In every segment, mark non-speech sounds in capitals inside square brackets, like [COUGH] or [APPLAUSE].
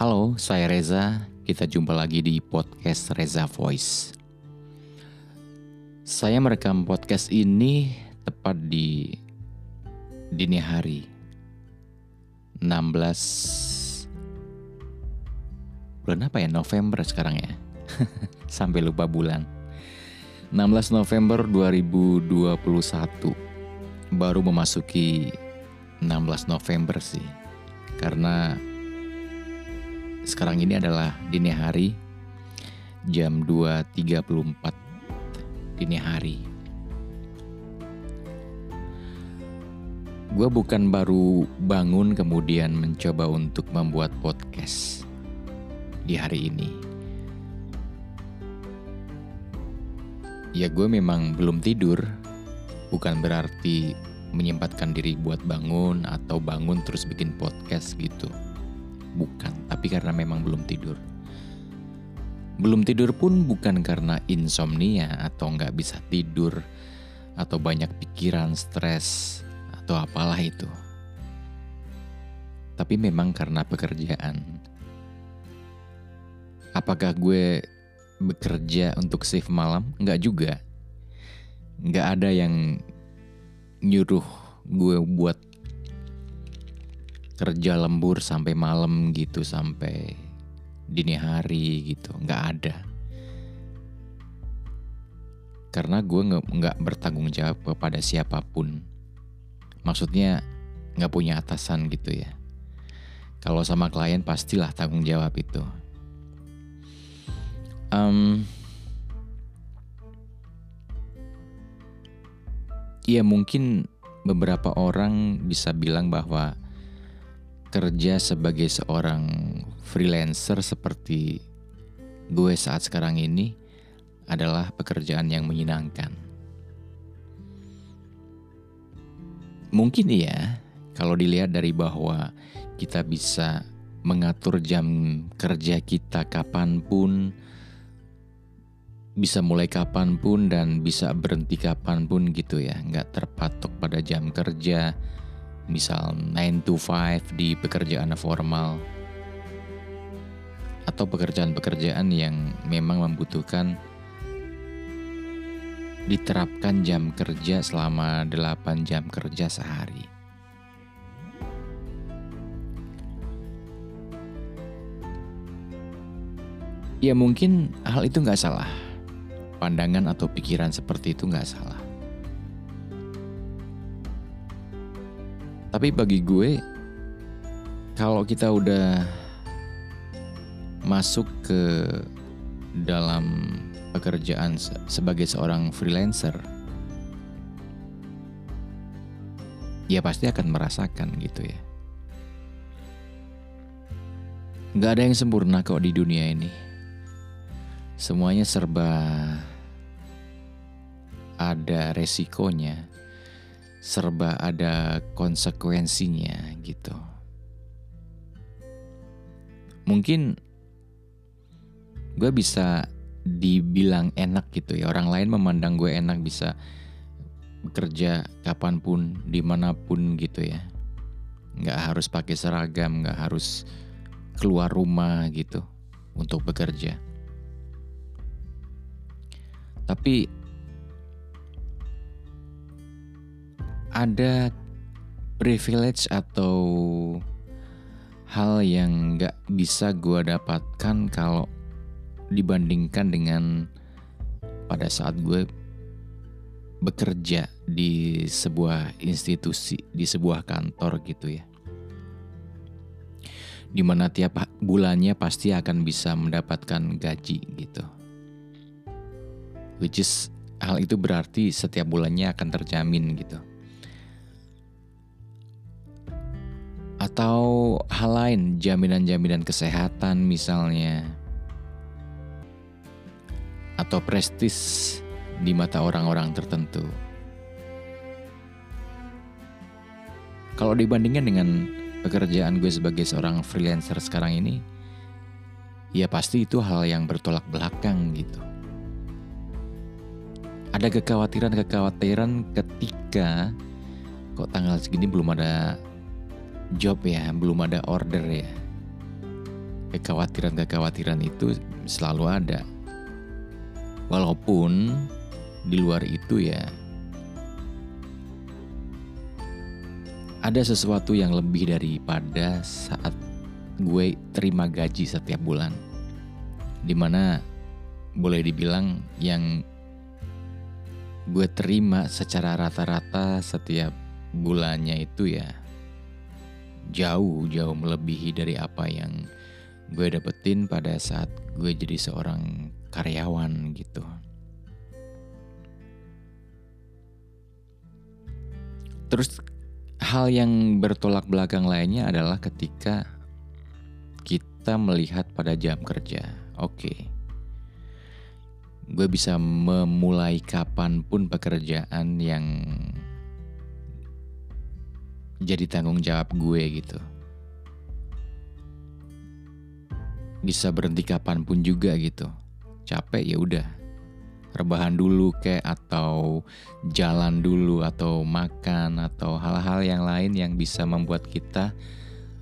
Halo, saya Reza. Kita jumpa lagi di podcast Reza Voice. Saya merekam podcast ini tepat di dini hari 16 bulan apa ya? November sekarang ya? [LAUGHS] Sampai lupa bulan. 16 November 2021 baru memasuki 16 November sih. Karena sekarang ini adalah dini hari jam 2.34 dini hari. Gue bukan baru bangun kemudian mencoba untuk membuat podcast di hari ini. Ya gue memang belum tidur, bukan berarti menyempatkan diri buat bangun atau bangun terus bikin podcast gitu bukan, tapi karena memang belum tidur. Belum tidur pun bukan karena insomnia atau nggak bisa tidur atau banyak pikiran, stres atau apalah itu. Tapi memang karena pekerjaan. Apakah gue bekerja untuk shift malam? Nggak juga. Nggak ada yang nyuruh gue buat kerja lembur sampai malam gitu sampai dini hari gitu. Nggak ada. Karena gue nggak bertanggung jawab kepada siapa pun. Maksudnya nggak punya atasan gitu ya. Kalau sama klien pastilah tanggung jawab itu. Um, ya mungkin beberapa orang bisa bilang bahwa kerja sebagai seorang freelancer seperti gue saat sekarang ini adalah pekerjaan yang menyenangkan. Mungkin iya, kalau dilihat dari bahwa kita bisa mengatur jam kerja kita kapan pun, bisa mulai kapan pun dan bisa berhenti kapan pun gitu ya, nggak terpatok pada jam kerja, misal 9 to 5 di pekerjaan formal atau pekerjaan-pekerjaan yang memang membutuhkan diterapkan jam kerja selama 8 jam kerja sehari. Ya mungkin hal itu nggak salah. Pandangan atau pikiran seperti itu nggak salah. Tapi bagi gue, kalau kita udah masuk ke dalam pekerjaan sebagai seorang freelancer, ya pasti akan merasakan gitu ya. Gak ada yang sempurna kok di dunia ini. Semuanya serba ada resikonya serba ada konsekuensinya gitu. Mungkin gue bisa dibilang enak gitu ya. Orang lain memandang gue enak bisa bekerja kapan pun, di mana pun gitu ya. Nggak harus pakai seragam, nggak harus keluar rumah gitu untuk bekerja. Tapi ada privilege atau hal yang nggak bisa gue dapatkan kalau dibandingkan dengan pada saat gue bekerja di sebuah institusi, di sebuah kantor gitu ya. Di mana tiap bulannya pasti akan bisa mendapatkan gaji gitu. Which is hal itu berarti setiap bulannya akan terjamin gitu. Atau hal lain, jaminan-jaminan kesehatan misalnya, atau prestis di mata orang-orang tertentu. Kalau dibandingkan dengan pekerjaan gue sebagai seorang freelancer sekarang ini, ya pasti itu hal yang bertolak belakang gitu. Ada kekhawatiran-kekhawatiran ketika kok tanggal segini belum ada job ya, belum ada order ya. kekhawatiran-kekhawatiran itu selalu ada. Walaupun di luar itu ya ada sesuatu yang lebih daripada saat gue terima gaji setiap bulan. Di mana boleh dibilang yang gue terima secara rata-rata setiap bulannya itu ya jauh jauh melebihi dari apa yang gue dapetin pada saat gue jadi seorang karyawan gitu. Terus hal yang bertolak belakang lainnya adalah ketika kita melihat pada jam kerja. Oke. Okay. Gue bisa memulai kapan pun pekerjaan yang jadi tanggung jawab gue gitu. Bisa berhenti kapan pun juga gitu. Capek ya udah. Rebahan dulu kayak atau jalan dulu atau makan atau hal-hal yang lain yang bisa membuat kita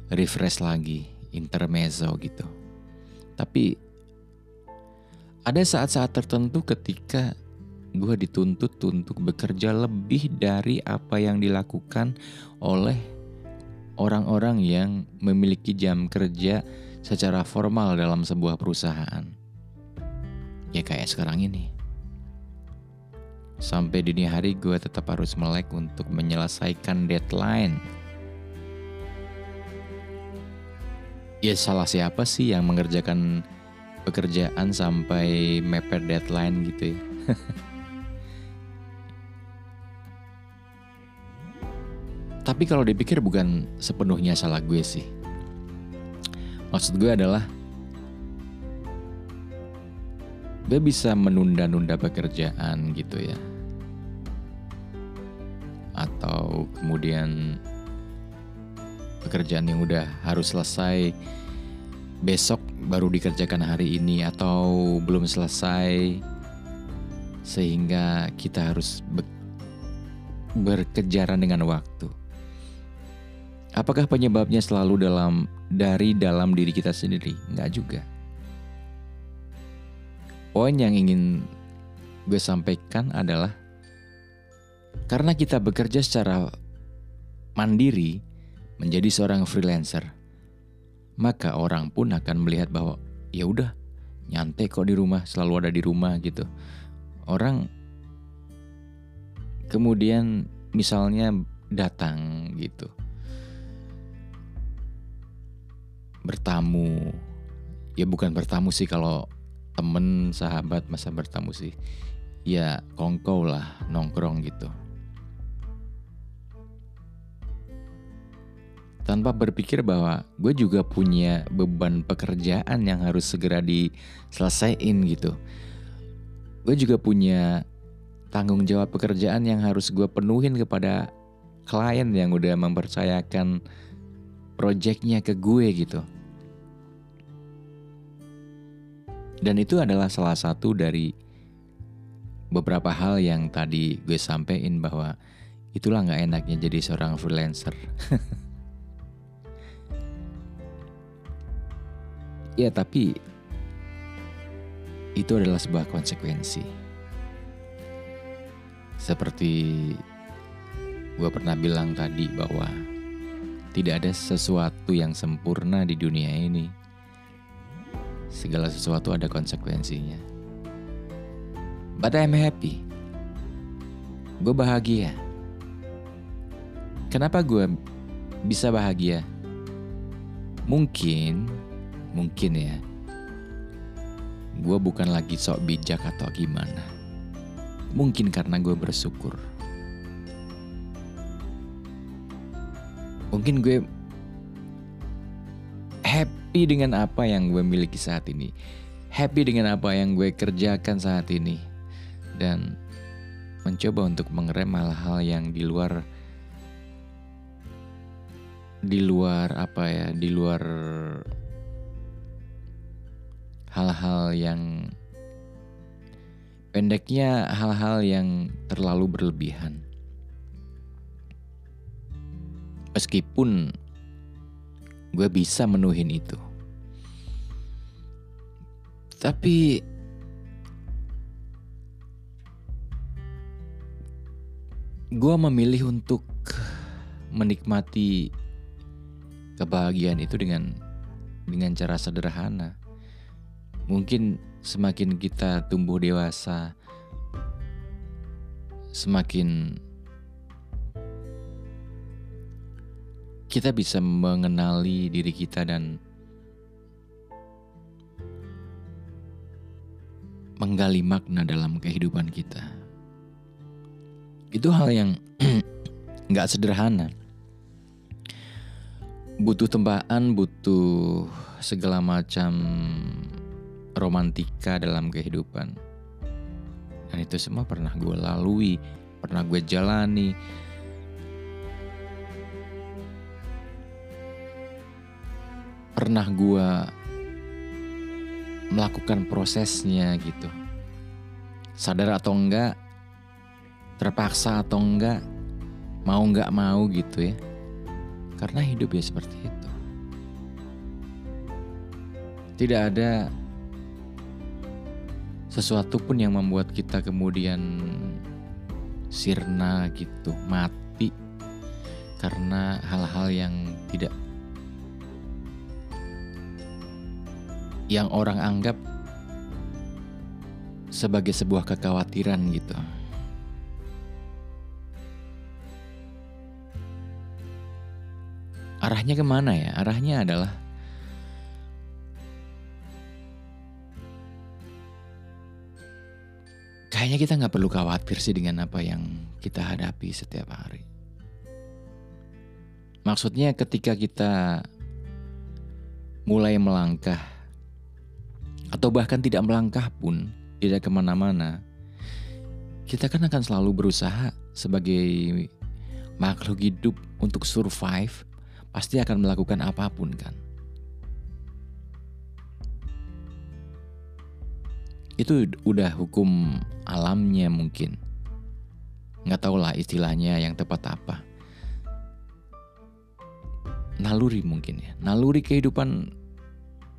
refresh lagi intermezzo gitu. Tapi ada saat-saat tertentu ketika gue dituntut untuk bekerja lebih dari apa yang dilakukan oleh orang-orang yang memiliki jam kerja secara formal dalam sebuah perusahaan ya kayak sekarang ini. Sampai dini hari gue tetap harus melek untuk menyelesaikan deadline. Ya salah siapa sih yang mengerjakan pekerjaan sampai mepet deadline gitu ya. [LAUGHS] Tapi kalau dipikir bukan sepenuhnya salah gue sih. Maksud gue adalah gue bisa menunda-nunda pekerjaan gitu ya atau kemudian pekerjaan yang udah harus selesai besok baru dikerjakan hari ini atau belum selesai sehingga kita harus be berkejaran dengan waktu. Apakah penyebabnya selalu dalam dari dalam diri kita sendiri? Enggak juga poin yang ingin gue sampaikan adalah karena kita bekerja secara mandiri menjadi seorang freelancer, maka orang pun akan melihat bahwa ya udah nyantai kok di rumah, selalu ada di rumah gitu. Orang kemudian misalnya datang gitu. Bertamu. Ya bukan bertamu sih kalau temen sahabat masa bertamu sih. Ya kongkow lah nongkrong gitu. Tanpa berpikir bahwa gue juga punya beban pekerjaan yang harus segera diselesaikan gitu. Gue juga punya tanggung jawab pekerjaan yang harus gue penuhin kepada klien yang udah mempercayakan proyeknya ke gue gitu Dan itu adalah salah satu dari beberapa hal yang tadi gue sampein bahwa itulah nggak enaknya jadi seorang freelancer. [LAUGHS] ya tapi itu adalah sebuah konsekuensi. Seperti gue pernah bilang tadi bahwa tidak ada sesuatu yang sempurna di dunia ini segala sesuatu ada konsekuensinya. But I'm happy. Gue bahagia. Kenapa gue bisa bahagia? Mungkin, mungkin ya. Gue bukan lagi sok bijak atau gimana. Mungkin karena gue bersyukur. Mungkin gue happy dengan apa yang gue miliki saat ini, happy dengan apa yang gue kerjakan saat ini, dan mencoba untuk mengerem hal-hal yang di luar di luar apa ya, di luar hal-hal yang pendeknya hal-hal yang terlalu berlebihan. Meskipun gue bisa menuhin itu. Tapi gue memilih untuk menikmati kebahagiaan itu dengan dengan cara sederhana. Mungkin semakin kita tumbuh dewasa, semakin kita bisa mengenali diri kita dan menggali makna dalam kehidupan kita. Itu hal yang [CLEARS THROAT] nggak sederhana. Butuh tempaan, butuh segala macam romantika dalam kehidupan. Dan itu semua pernah gue lalui, pernah gue jalani. Pernah gue melakukan prosesnya gitu. Sadar atau enggak, terpaksa atau enggak, mau enggak mau gitu ya. Karena hidup ya seperti itu. Tidak ada sesuatu pun yang membuat kita kemudian sirna gitu, mati karena hal-hal yang tidak yang orang anggap sebagai sebuah kekhawatiran gitu. Arahnya ke mana ya? Arahnya adalah Kayaknya kita nggak perlu khawatir sih dengan apa yang kita hadapi setiap hari. Maksudnya ketika kita mulai melangkah atau bahkan tidak melangkah pun, tidak ke mana-mana, kita kan akan selalu berusaha sebagai makhluk hidup untuk survive, pasti akan melakukan apa pun kan. itu udah hukum alamnya mungkin. Nggak tahu lah istilahnya yang tepat apa. Naluri mungkin ya. Naluri kehidupan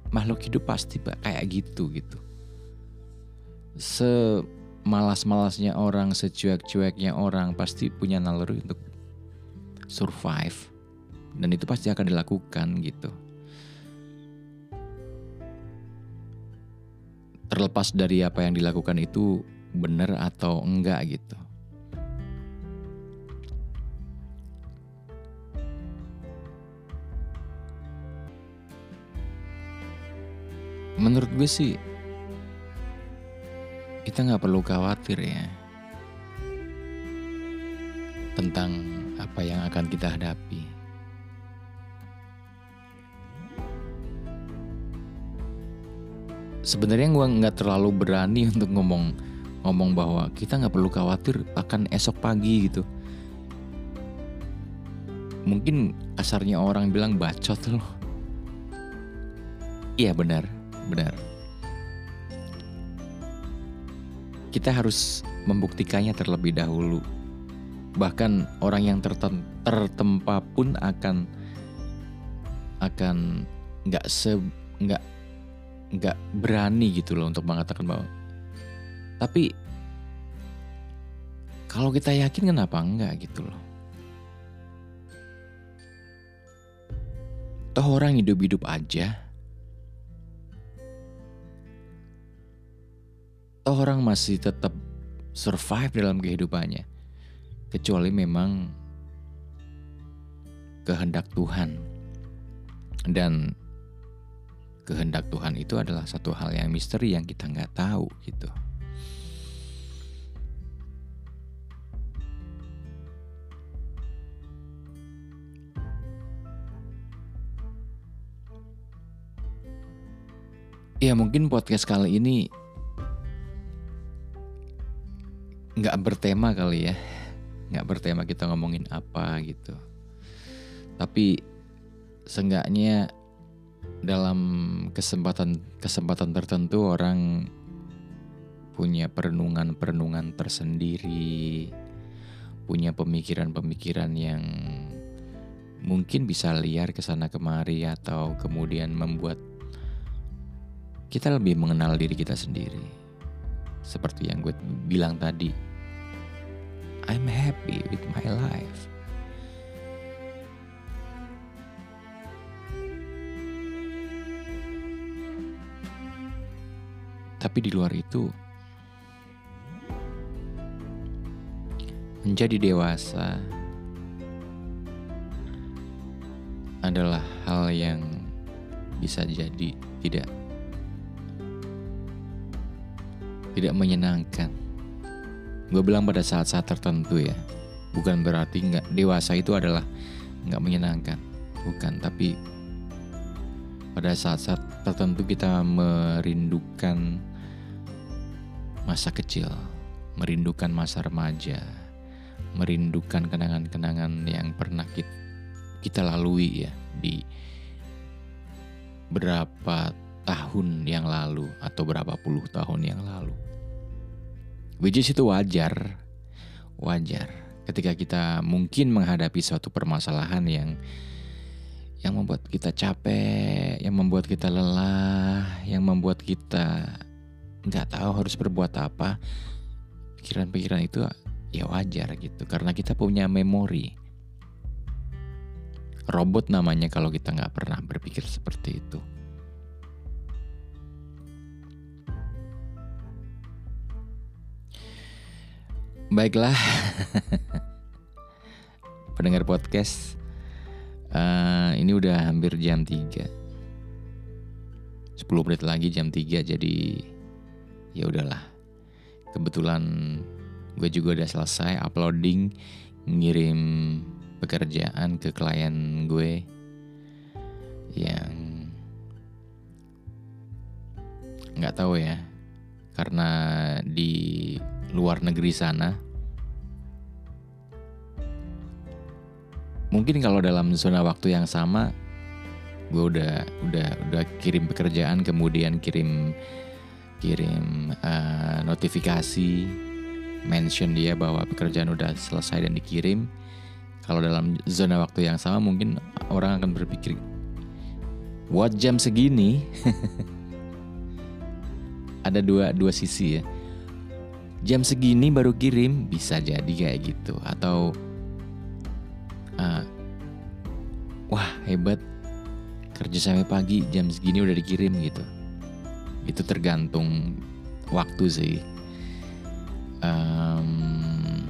makhluk hidup pasti kayak gitu gitu. Semalas-malasnya orang secuek-cueknya orang pasti punya naluri untuk survive. Dan itu pasti akan dilakukan gitu. Terlepas dari apa yang dilakukan itu benar atau enggak gitu. Menurut gue sih kita nggak perlu khawatir ya tentang apa yang akan kita hadapi. sebenarnya gue nggak terlalu berani untuk ngomong ngomong bahwa kita nggak perlu khawatir akan esok pagi gitu. Mungkin kasarnya orang bilang bacot loh. Iya benar benar. Kita harus membuktikannya terlebih dahulu. Bahkan orang yang tertempa pun akan akan nggak se nggak nggak berani gitu loh untuk mengatakan bahwa tapi kalau kita yakin kenapa enggak? gitu loh. Toh orang hidup-hidup aja orang masih tetap survive dalam kehidupannya kecuali memang kehendak Tuhan dan kehendak Tuhan itu adalah satu hal yang misteri yang kita nggak tahu gitu. Ya mungkin podcast kali ini nggak bertema kali ya, nggak bertema kita ngomongin apa gitu. Tapi seenggaknya dalam kesempatan kesempatan tertentu orang punya perenungan-perenungan tersendiri, punya pemikiran-pemikiran yang mungkin bisa liar ke sana kemari atau kemudian membuat kita lebih mengenal diri kita sendiri. Seperti yang gue bilang tadi, I'm happy with my life. Tapi di luar itu, menjadi dewasa adalah hal yang bisa jadi tidak tidak menyenangkan. Gue bilang pada saat-saat tertentu ya, bukan berarti nggak dewasa itu adalah nggak menyenangkan, bukan. Tapi pada saat-saat tertentu kita merindukan masa kecil, merindukan masa remaja, merindukan kenangan-kenangan yang pernah kita, kita lalui ya di berapa tahun yang lalu atau berapa puluh tahun yang lalu. Which is itu wajar, wajar ketika kita mungkin menghadapi suatu permasalahan yang yang membuat kita capek, yang membuat kita lelah, yang membuat kita nggak tahu harus berbuat apa. Pikiran-pikiran itu ya wajar gitu, karena kita punya memori. Robot namanya kalau kita nggak pernah berpikir seperti itu. Baiklah, pendengar podcast, uh, ini udah hampir jam 3 10 menit lagi jam 3 jadi ya udahlah. Kebetulan gue juga udah selesai uploading, ngirim pekerjaan ke klien gue yang nggak tahu ya karena di luar negeri sana. Mungkin kalau dalam zona waktu yang sama, gue udah udah udah kirim pekerjaan, kemudian kirim kirim uh, notifikasi, mention dia bahwa pekerjaan udah selesai dan dikirim. Kalau dalam zona waktu yang sama, mungkin orang akan berpikir, buat jam segini? [LAUGHS] Ada dua dua sisi ya jam segini baru kirim bisa jadi kayak gitu. Atau uh, wah hebat. Kerja sampai pagi jam segini udah dikirim gitu. Itu tergantung waktu sih. Um,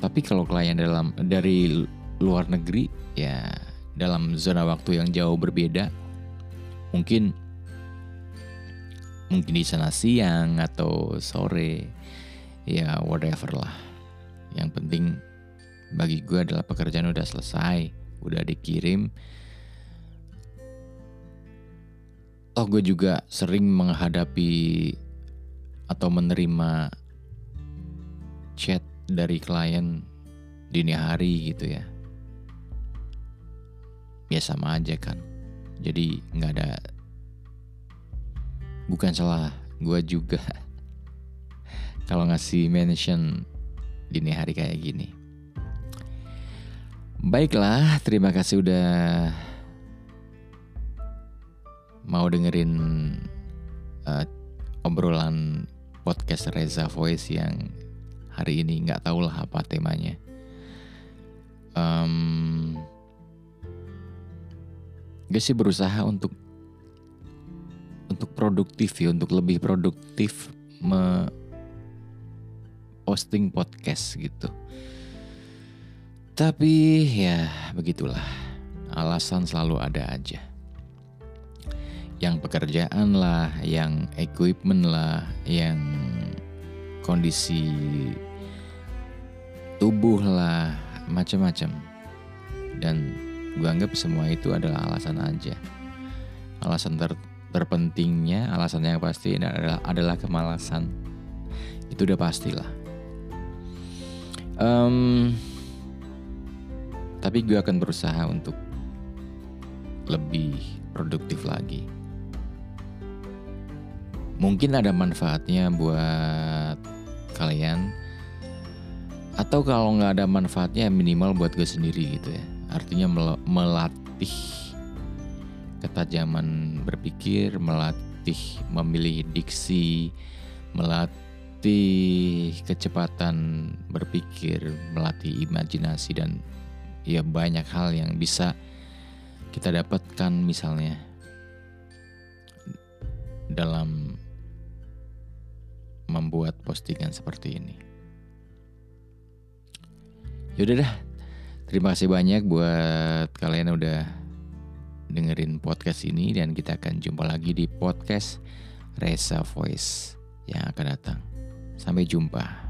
tapi kalau klien dalam dari luar negeri ya dalam zona waktu yang jauh berbeda mungkin mungkin di sana siang atau sore ya whatever lah. Yang penting bagi gue adalah pekerjaan udah selesai udah dikirim. Toh gue juga sering menghadapi atau menerima chat dari klien dini hari gitu ya. Ya sama aja kan. Jadi nggak ada bukan salah gue juga [LAUGHS] kalau ngasih mention dini hari kayak gini. Baiklah, terima kasih udah mau dengerin uh, obrolan podcast Reza Voice yang hari ini nggak tahu lah apa temanya. Um, gue sih berusaha untuk untuk produktif ya, untuk lebih produktif me posting podcast gitu. Tapi ya begitulah, alasan selalu ada aja. Yang pekerjaan lah, yang equipment lah, yang kondisi tubuh lah, macam-macam. Dan gue anggap semua itu adalah alasan aja. Alasan ter terpentingnya alasannya yang pasti adalah adalah kemalasan. Itu udah pastilah. Um, tapi gue akan berusaha untuk lebih produktif lagi. Mungkin ada manfaatnya buat kalian atau kalau nggak ada manfaatnya minimal buat gue sendiri gitu ya. Artinya melatih ketajaman berpikir, melatih memilih diksi, melatih kecepatan berpikir, melatih imajinasi dan ya banyak hal yang bisa kita dapatkan misalnya dalam membuat postingan seperti ini. Yaudah dah, terima kasih banyak buat kalian yang udah dengerin podcast ini dan kita akan jumpa lagi di podcast Resa Voice yang akan datang. Sampai jumpa.